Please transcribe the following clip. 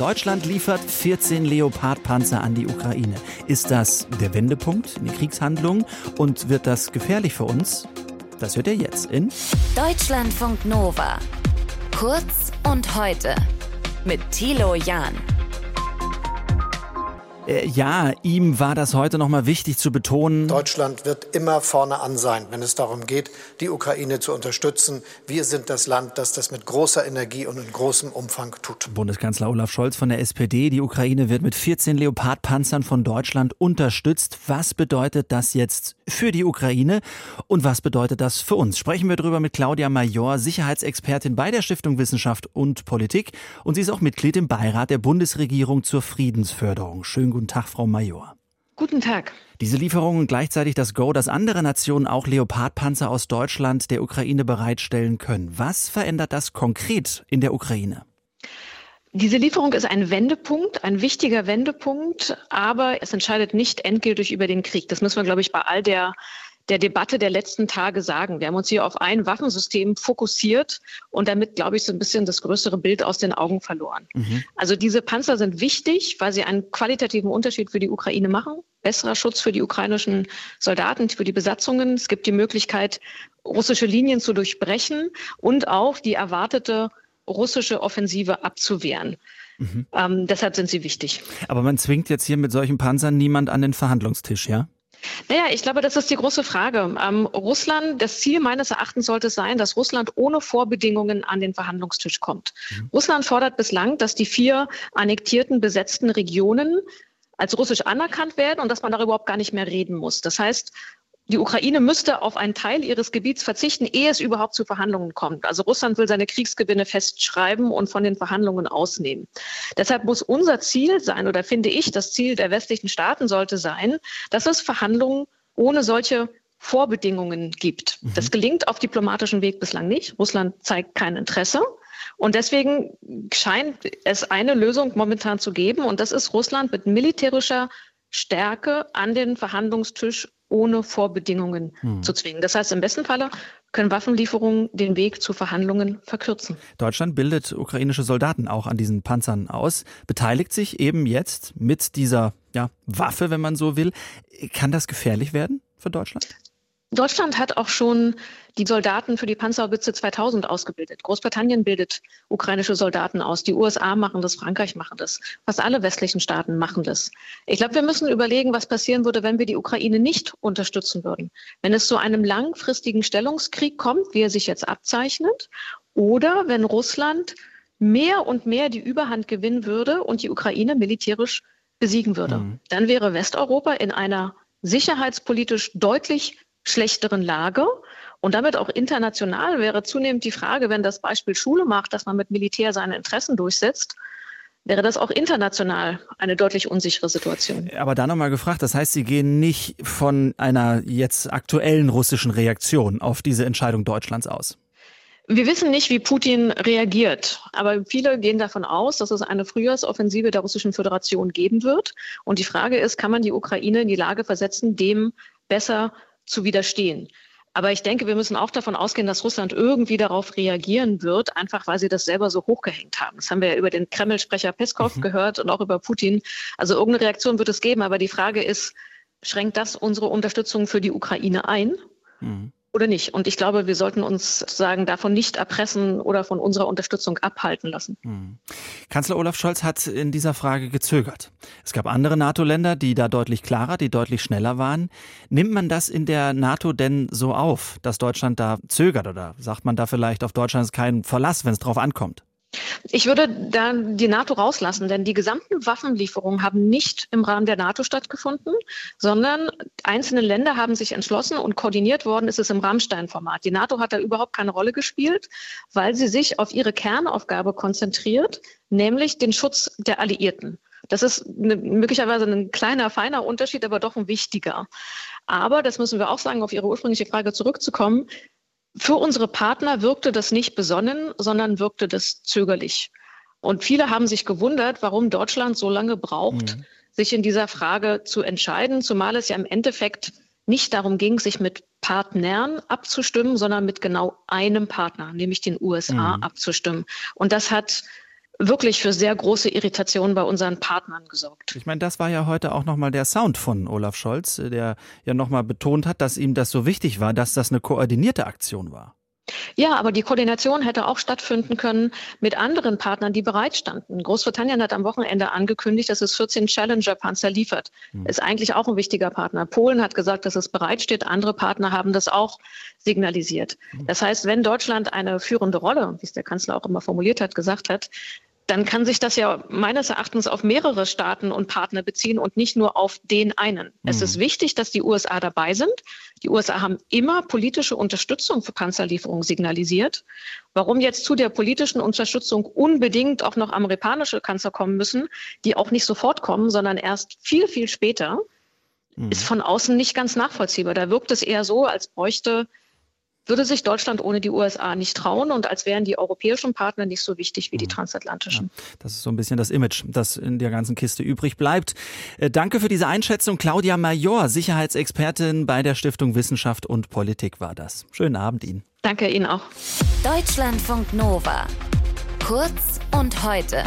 Deutschland liefert 14 Leopard-Panzer an die Ukraine. Ist das der Wendepunkt in den Kriegshandlungen und wird das gefährlich für uns? Das hört ihr jetzt in Deutschlandfunk Nova. Kurz und heute mit Thilo Jahn. Äh, ja, ihm war das heute nochmal wichtig zu betonen. Deutschland wird immer vorne an sein, wenn es darum geht, die Ukraine zu unterstützen. Wir sind das Land, das das mit großer Energie und in großem Umfang tut. Bundeskanzler Olaf Scholz von der SPD. Die Ukraine wird mit 14 Leopard-Panzern von Deutschland unterstützt. Was bedeutet das jetzt für die Ukraine und was bedeutet das für uns? Sprechen wir darüber mit Claudia Major, Sicherheitsexpertin bei der Stiftung Wissenschaft und Politik. Und sie ist auch Mitglied im Beirat der Bundesregierung zur Friedensförderung. Schönen Guten Tag, Frau Major. Guten Tag. Diese Lieferungen und gleichzeitig das Go, dass andere Nationen auch Leopardpanzer aus Deutschland der Ukraine bereitstellen können. Was verändert das konkret in der Ukraine? Diese Lieferung ist ein Wendepunkt, ein wichtiger Wendepunkt, aber es entscheidet nicht endgültig über den Krieg. Das müssen wir, glaube ich, bei all der der Debatte der letzten Tage sagen. Wir haben uns hier auf ein Waffensystem fokussiert und damit, glaube ich, so ein bisschen das größere Bild aus den Augen verloren. Mhm. Also diese Panzer sind wichtig, weil sie einen qualitativen Unterschied für die Ukraine machen. Besserer Schutz für die ukrainischen Soldaten, für die Besatzungen. Es gibt die Möglichkeit, russische Linien zu durchbrechen und auch die erwartete russische Offensive abzuwehren. Mhm. Ähm, deshalb sind sie wichtig. Aber man zwingt jetzt hier mit solchen Panzern niemand an den Verhandlungstisch, ja? Naja, ich glaube, das ist die große Frage. Ähm, Russland, das Ziel meines Erachtens sollte sein, dass Russland ohne Vorbedingungen an den Verhandlungstisch kommt. Mhm. Russland fordert bislang, dass die vier annektierten, besetzten Regionen als russisch anerkannt werden und dass man darüber überhaupt gar nicht mehr reden muss. Das heißt, die Ukraine müsste auf einen Teil ihres Gebiets verzichten, ehe es überhaupt zu Verhandlungen kommt. Also Russland will seine Kriegsgewinne festschreiben und von den Verhandlungen ausnehmen. Deshalb muss unser Ziel sein, oder finde ich, das Ziel der westlichen Staaten sollte sein, dass es Verhandlungen ohne solche Vorbedingungen gibt. Mhm. Das gelingt auf diplomatischem Weg bislang nicht. Russland zeigt kein Interesse. Und deswegen scheint es eine Lösung momentan zu geben. Und das ist Russland mit militärischer Stärke an den Verhandlungstisch ohne Vorbedingungen hm. zu zwingen. Das heißt, im besten Falle können Waffenlieferungen den Weg zu Verhandlungen verkürzen. Deutschland bildet ukrainische Soldaten auch an diesen Panzern aus, beteiligt sich eben jetzt mit dieser ja, Waffe, wenn man so will. Kann das gefährlich werden für Deutschland? Deutschland hat auch schon die Soldaten für die Panzerhaubitze 2000 ausgebildet. Großbritannien bildet ukrainische Soldaten aus. Die USA machen das, Frankreich machen das. Fast alle westlichen Staaten machen das. Ich glaube, wir müssen überlegen, was passieren würde, wenn wir die Ukraine nicht unterstützen würden. Wenn es zu einem langfristigen Stellungskrieg kommt, wie er sich jetzt abzeichnet, oder wenn Russland mehr und mehr die Überhand gewinnen würde und die Ukraine militärisch besiegen würde. Mhm. Dann wäre Westeuropa in einer sicherheitspolitisch deutlich schlechteren Lage. Und damit auch international wäre zunehmend die Frage, wenn das Beispiel Schule macht, dass man mit Militär seine Interessen durchsetzt, wäre das auch international eine deutlich unsichere Situation. Aber da nochmal gefragt, das heißt, Sie gehen nicht von einer jetzt aktuellen russischen Reaktion auf diese Entscheidung Deutschlands aus? Wir wissen nicht, wie Putin reagiert, aber viele gehen davon aus, dass es eine Frühjahrsoffensive der Russischen Föderation geben wird. Und die Frage ist, kann man die Ukraine in die Lage versetzen, dem besser zu widerstehen. Aber ich denke, wir müssen auch davon ausgehen, dass Russland irgendwie darauf reagieren wird, einfach weil sie das selber so hochgehängt haben. Das haben wir ja über den Kreml-Sprecher Peskov mhm. gehört und auch über Putin. Also irgendeine Reaktion wird es geben. Aber die Frage ist, schränkt das unsere Unterstützung für die Ukraine ein? Mhm oder nicht. Und ich glaube, wir sollten uns sozusagen davon nicht erpressen oder von unserer Unterstützung abhalten lassen. Hm. Kanzler Olaf Scholz hat in dieser Frage gezögert. Es gab andere NATO-Länder, die da deutlich klarer, die deutlich schneller waren. Nimmt man das in der NATO denn so auf, dass Deutschland da zögert oder sagt man da vielleicht auf Deutschland ist kein Verlass, wenn es drauf ankommt? Ich würde da die NATO rauslassen, denn die gesamten Waffenlieferungen haben nicht im Rahmen der NATO stattgefunden, sondern einzelne Länder haben sich entschlossen und koordiniert worden ist es im Rammstein-Format. Die NATO hat da überhaupt keine Rolle gespielt, weil sie sich auf ihre Kernaufgabe konzentriert, nämlich den Schutz der Alliierten. Das ist eine, möglicherweise ein kleiner, feiner Unterschied, aber doch ein wichtiger. Aber, das müssen wir auch sagen, auf Ihre ursprüngliche Frage zurückzukommen, für unsere Partner wirkte das nicht besonnen, sondern wirkte das zögerlich. Und viele haben sich gewundert, warum Deutschland so lange braucht, mhm. sich in dieser Frage zu entscheiden, zumal es ja im Endeffekt nicht darum ging, sich mit Partnern abzustimmen, sondern mit genau einem Partner, nämlich den USA, mhm. abzustimmen. Und das hat wirklich für sehr große Irritationen bei unseren Partnern gesorgt. Ich meine, das war ja heute auch nochmal der Sound von Olaf Scholz, der ja nochmal betont hat, dass ihm das so wichtig war, dass das eine koordinierte Aktion war. Ja, aber die Koordination hätte auch stattfinden können mit anderen Partnern, die bereitstanden. Großbritannien hat am Wochenende angekündigt, dass es 14 Challenger-Panzer liefert. Hm. Ist eigentlich auch ein wichtiger Partner. Polen hat gesagt, dass es bereitsteht. Andere Partner haben das auch signalisiert. Hm. Das heißt, wenn Deutschland eine führende Rolle, wie es der Kanzler auch immer formuliert hat, gesagt hat, dann kann sich das ja meines Erachtens auf mehrere Staaten und Partner beziehen und nicht nur auf den einen. Mhm. Es ist wichtig, dass die USA dabei sind. Die USA haben immer politische Unterstützung für Panzerlieferungen signalisiert. Warum jetzt zu der politischen Unterstützung unbedingt auch noch amerikanische Panzer kommen müssen, die auch nicht sofort kommen, sondern erst viel, viel später, mhm. ist von außen nicht ganz nachvollziehbar. Da wirkt es eher so, als bräuchte würde sich Deutschland ohne die USA nicht trauen und als wären die europäischen Partner nicht so wichtig wie die mhm. transatlantischen. Ja, das ist so ein bisschen das Image, das in der ganzen Kiste übrig bleibt. Äh, danke für diese Einschätzung. Claudia Major, Sicherheitsexpertin bei der Stiftung Wissenschaft und Politik war das. Schönen Abend Ihnen. Danke Ihnen auch. Deutschlandfunk Nova. Kurz und heute.